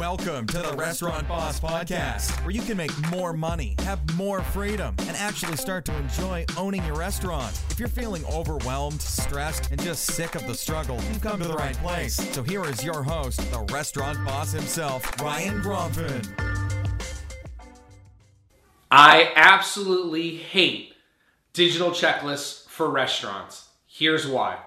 Welcome to the Restaurant Boss Podcast, where you can make more money, have more freedom, and actually start to enjoy owning your restaurant. If you're feeling overwhelmed, stressed, and just sick of the struggle, you've come to the right place. So here is your host, the restaurant boss himself, Ryan Gromfin. I absolutely hate digital checklists for restaurants. Here's why.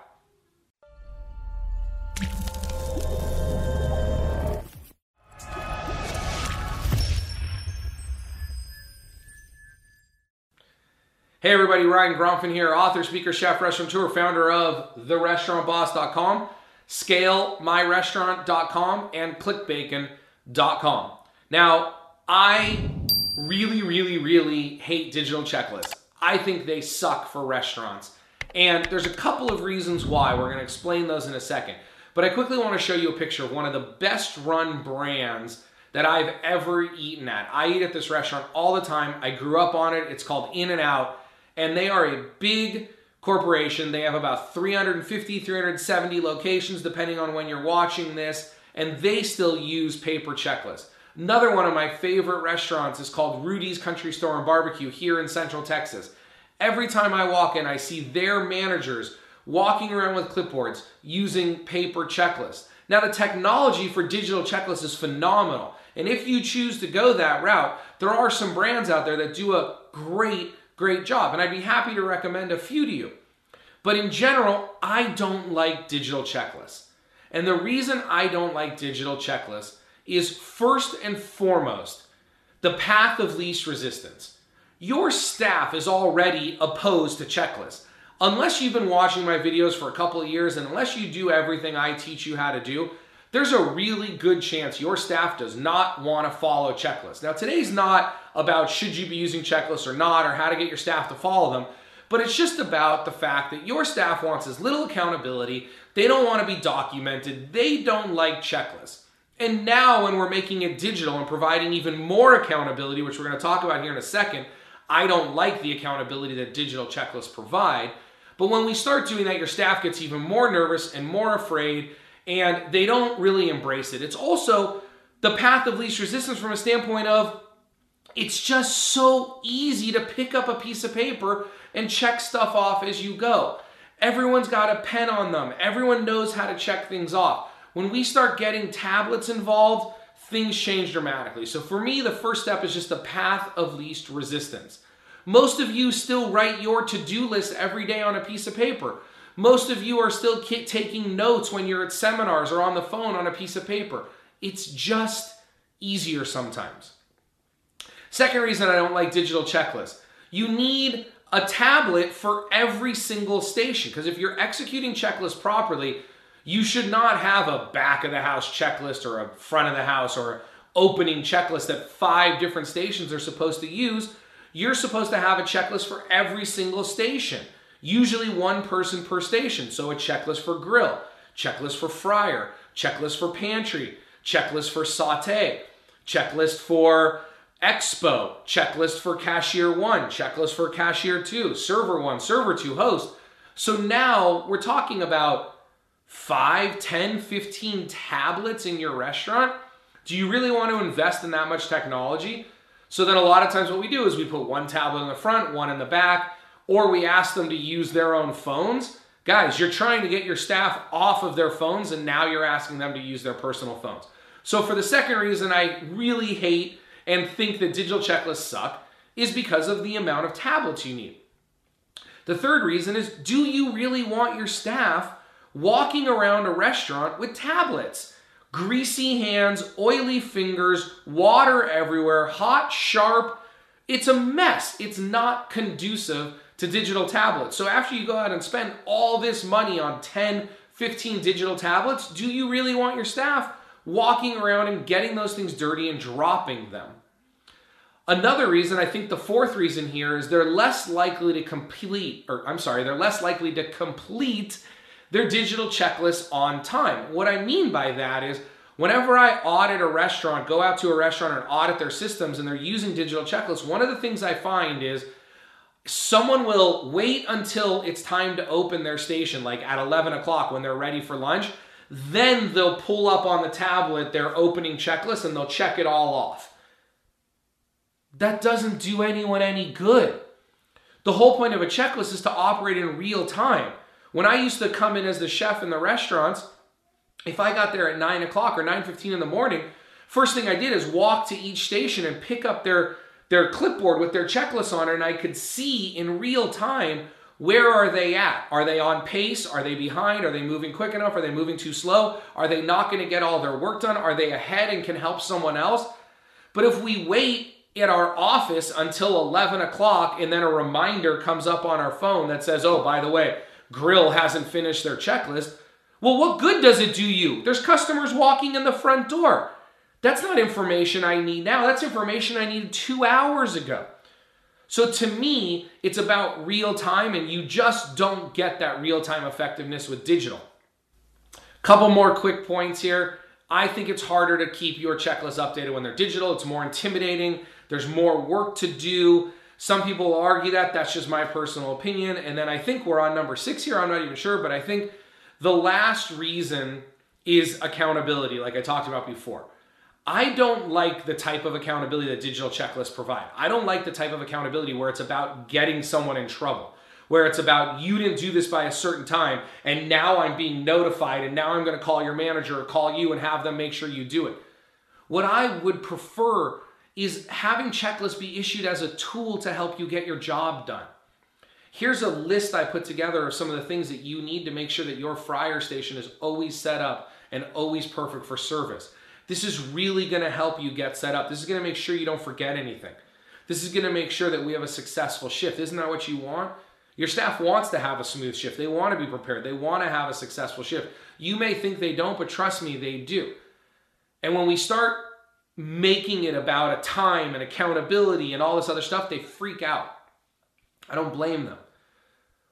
Hey everybody, Ryan Gromfin here, author, speaker, chef, restaurateur, founder of therestaurantboss.com, scalemyrestaurant.com, and clickbacon.com. Now, I really, really, really hate digital checklists. I think they suck for restaurants. And there's a couple of reasons why. We're going to explain those in a second. But I quickly want to show you a picture of one of the best run brands that I've ever eaten at. I eat at this restaurant all the time. I grew up on it. It's called In-N-Out and they are a big corporation. They have about 350, 370 locations, depending on when you're watching this, and they still use paper checklists. Another one of my favorite restaurants is called Rudy's Country Store and Barbecue here in Central Texas. Every time I walk in, I see their managers walking around with clipboards using paper checklists. Now, the technology for digital checklists is phenomenal. And if you choose to go that route, there are some brands out there that do a great great job. And I'd be happy to recommend a few to you. But in general, I don't like digital checklists. And the reason I don't like digital checklists is first and foremost the path of least resistance. Your staff is already opposed to checklists. Unless you've been watching my videos for a couple of years and unless you do everything I teach you how to do, there's a really good chance your staff does not want to follow checklists. Now, today's not about should you be using checklists or not, or how to get your staff to follow them, but it's just about the fact that your staff wants as little accountability. They don't want to be documented. They don't like checklists. And now, when we're making it digital and providing even more accountability, which we're going to talk about here in a second, I don't like the accountability that digital checklists provide. But when we start doing that, your staff gets even more nervous and more afraid and they don't really embrace it. It's also the path of least resistance from a standpoint of it's just so easy to pick up a piece of paper and check stuff off as you go. Everyone's got a pen on them, everyone knows how to check things off. When we start getting tablets involved, things change dramatically. So for me, the first step is just the path of least resistance. Most of you still write your to do list every day on a piece of paper. Most of you are still taking notes when you're at seminars or on the phone on a piece of paper. It's just easier sometimes. Second reason I don't like digital checklists you need a tablet for every single station because if you're executing checklists properly, you should not have a back of the house checklist or a front of the house or opening checklist that five different stations are supposed to use. You're supposed to have a checklist for every single station usually one person per station. So a checklist for grill, checklist for fryer, checklist for pantry, checklist for saute, checklist for expo, checklist for cashier one, checklist for cashier two, server one, server two, host. So now we're talking about 5, 10, 15 tablets in your restaurant. Do you really want to invest in that much technology? So then a lot of times what we do is we put one tablet in the front, one in the back, or we ask them to use their own phones. Guys, you're trying to get your staff off of their phones and now you're asking them to use their personal phones. So, for the second reason I really hate and think that digital checklists suck is because of the amount of tablets you need. The third reason is do you really want your staff walking around a restaurant with tablets? Greasy hands, oily fingers, water everywhere, hot, sharp. It's a mess. It's not conducive to digital tablets. So after you go out and spend all this money on 10, 15 digital tablets, do you really want your staff walking around and getting those things dirty and dropping them? Another reason, I think the fourth reason here is they're less likely to complete, or I'm sorry, they're less likely to complete their digital checklists on time. What I mean by that is whenever I audit a restaurant, go out to a restaurant and audit their systems and they're using digital checklists, one of the things I find is someone will wait until it's time to open their station, like at 11 o'clock when they're ready for lunch. Then they'll pull up on the tablet their opening checklist and they'll check it all off. That doesn't do anyone any good. The whole point of a checklist is to operate in real time. When I used to come in as the chef in the restaurants, if I got there at 9 o'clock or 9.15 in the morning, first thing I did is walk to each station and pick up their, their clipboard with their checklist on it, and I could see in real time where are they at? Are they on pace? Are they behind? Are they moving quick enough? Are they moving too slow? Are they not going to get all their work done? Are they ahead and can help someone else? But if we wait at our office until 11 o'clock and then a reminder comes up on our phone that says, oh, by the way, Grill hasn't finished their checklist, well, what good does it do you? There's customers walking in the front door. That's not information I need now. That's information I needed two hours ago. So to me, it's about real time, and you just don't get that real time effectiveness with digital. Couple more quick points here. I think it's harder to keep your checklist updated when they're digital. It's more intimidating. There's more work to do. Some people will argue that. That's just my personal opinion. And then I think we're on number six here. I'm not even sure, but I think the last reason is accountability, like I talked about before. I don't like the type of accountability that digital checklists provide. I don't like the type of accountability where it's about getting someone in trouble, where it's about you didn't do this by a certain time and now I'm being notified and now I'm going to call your manager or call you and have them make sure you do it. What I would prefer is having checklists be issued as a tool to help you get your job done. Here's a list I put together of some of the things that you need to make sure that your fryer station is always set up and always perfect for service. This is really going to help you get set up. This is going to make sure you don't forget anything. This is going to make sure that we have a successful shift. Isn't that what you want? Your staff wants to have a smooth shift. They want to be prepared. They want to have a successful shift. You may think they don't, but trust me, they do. And when we start making it about a time and accountability and all this other stuff, they freak out. I don't blame them.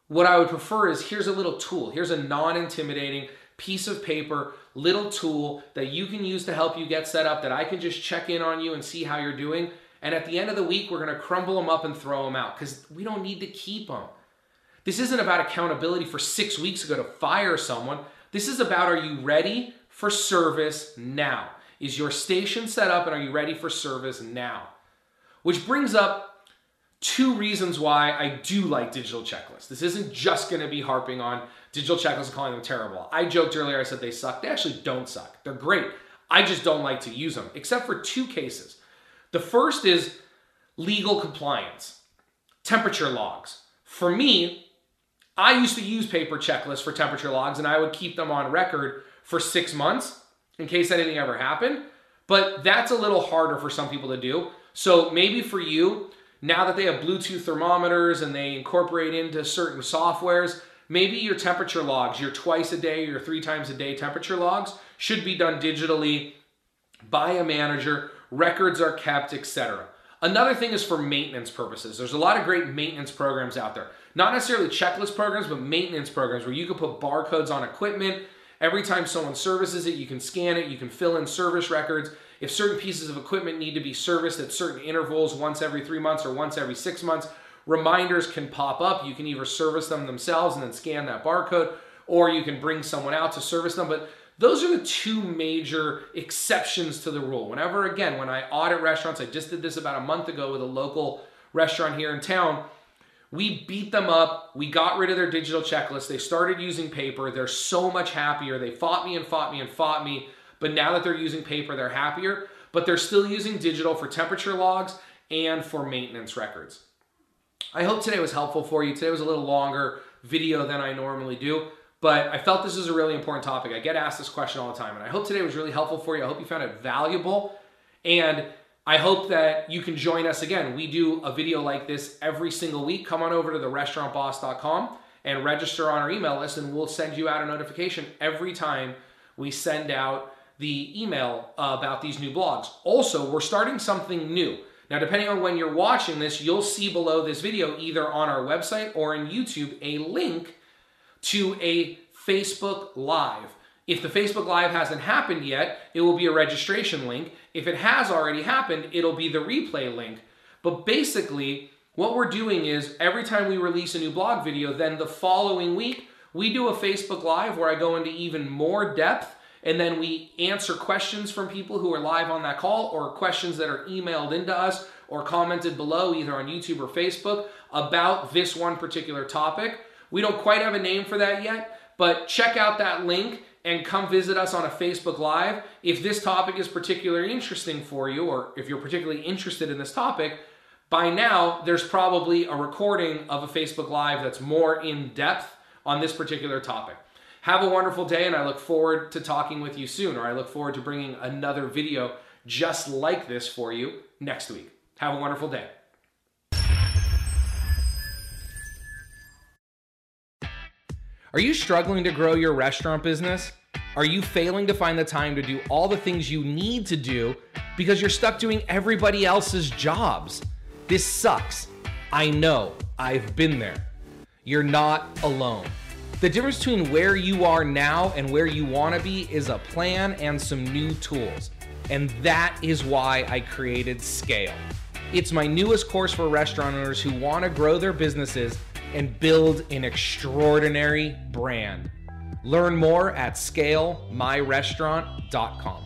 What I would prefer is here's a little tool. Here's a non intimidating piece of paper, little tool that you can use to help you get set up that I can just check in on you and see how you're doing. And at the end of the week, we're going to crumble them up and throw them out because we don't need to keep them. This isn't about accountability for six weeks ago to fire someone. This is about are you ready for service now? Is your station set up and are you ready for service now? Which brings up two reasons why I do like digital checklists. This isn't just going to be harping on digital checklists and calling them terrible. I joked earlier, I said they suck. They actually don't suck. They're great. I just don't like to use them, except for two cases. The first is legal compliance, temperature logs. For me, I used to use paper checklists for temperature logs and I would keep them on record for six months in case anything ever happened. But that's a little harder for some people to do. So maybe for you, now that they have Bluetooth thermometers and they incorporate into certain softwares, maybe your temperature logs, your twice a day, your three times a day temperature logs, should be done digitally by a manager. Records are kept, etc. Another thing is for maintenance purposes. There's a lot of great maintenance programs out there. Not necessarily checklist programs, but maintenance programs where you can put barcodes on equipment. Every time someone services it, you can scan it, you can fill in service records. If certain pieces of equipment need to be serviced at certain intervals, once every three months or once every six months, reminders can pop up. You can either service them themselves and then scan that barcode, or you can bring someone out to service them. But those are the two major exceptions to the rule. Whenever, again, when I audit restaurants, I just did this about a month ago with a local restaurant here in town. We beat them up. We got rid of their digital checklist. They started using paper. They're so much happier. They fought me and fought me and fought me. But now that they're using paper, they're happier. But they're still using digital for temperature logs and for maintenance records. I hope today was helpful for you. Today was a little longer video than I normally do, but I felt this is a really important topic. I get asked this question all the time, and I hope today was really helpful for you. I hope you found it valuable, and I hope that you can join us again. We do a video like this every single week. Come on over to therestaurantboss.com and register on our email list, and we'll send you out a notification every time we send out the email uh, about these new blogs. Also, we're starting something new. Now, depending on when you're watching this, you'll see below this video, either on our website or in YouTube, a link to a Facebook Live. If the Facebook Live hasn't happened yet, it will be a registration link. If it has already happened, it'll be the replay link. But basically, what we're doing is every time we release a new blog video, then the following week, We do a Facebook Live where I go into even more depth and then we answer questions from people who are live on that call or questions that are emailed into us or commented below either on YouTube or Facebook about this one particular topic. We don't quite have a name for that yet, but check out that link and come visit us on a Facebook Live. If this topic is particularly interesting for you, or if you're particularly interested in this topic, by now there's probably a recording of a Facebook Live that's more in depth on this particular topic. Have a wonderful day, and I look forward to talking with you soon, or I look forward to bringing another video just like this for you next week. Have a wonderful day. Are you struggling to grow your restaurant business? Are you failing to find the time to do all the things you need to do because you're stuck doing everybody else's jobs? This sucks. I know. I've been there. You're not alone. The difference between where you are now and where you want to be is a plan and some new tools. And that is why I created Scale. It's my newest course for restaurant owners who want to grow their businesses and build an extraordinary brand. Learn more at scalemyrestaurant.com.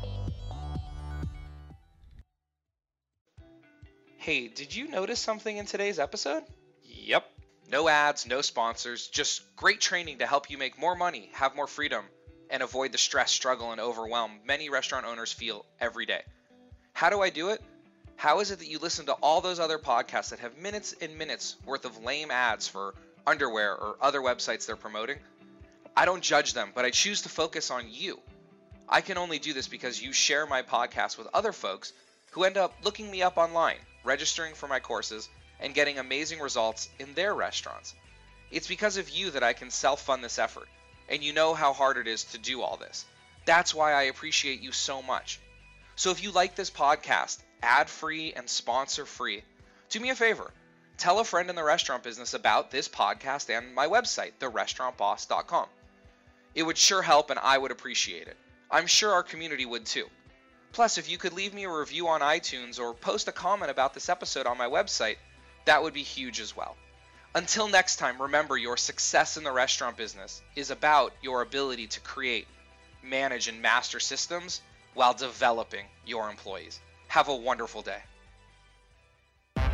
Hey, did you notice something in today's episode? Yep. No ads, no sponsors, just great training to help you make more money, have more freedom, and avoid the stress, struggle, and overwhelm many restaurant owners feel every day. How do I do it? How is it that you listen to all those other podcasts that have minutes and minutes worth of lame ads for underwear or other websites they're promoting? I don't judge them, but I choose to focus on you. I can only do this because you share my podcast with other folks who end up looking me up online, registering for my courses, and getting amazing results in their restaurants. It's because of you that I can self fund this effort, and you know how hard it is to do all this. That's why I appreciate you so much. So if you like this podcast, ad free and sponsor free, do me a favor. Tell a friend in the restaurant business about this podcast and my website, therestaurantboss.com. It would sure help and I would appreciate it. I'm sure our community would too. Plus, if you could leave me a review on iTunes or post a comment about this episode on my website, that would be huge as well. Until next time, remember your success in the restaurant business is about your ability to create, manage, and master systems while developing your employees. Have a wonderful day.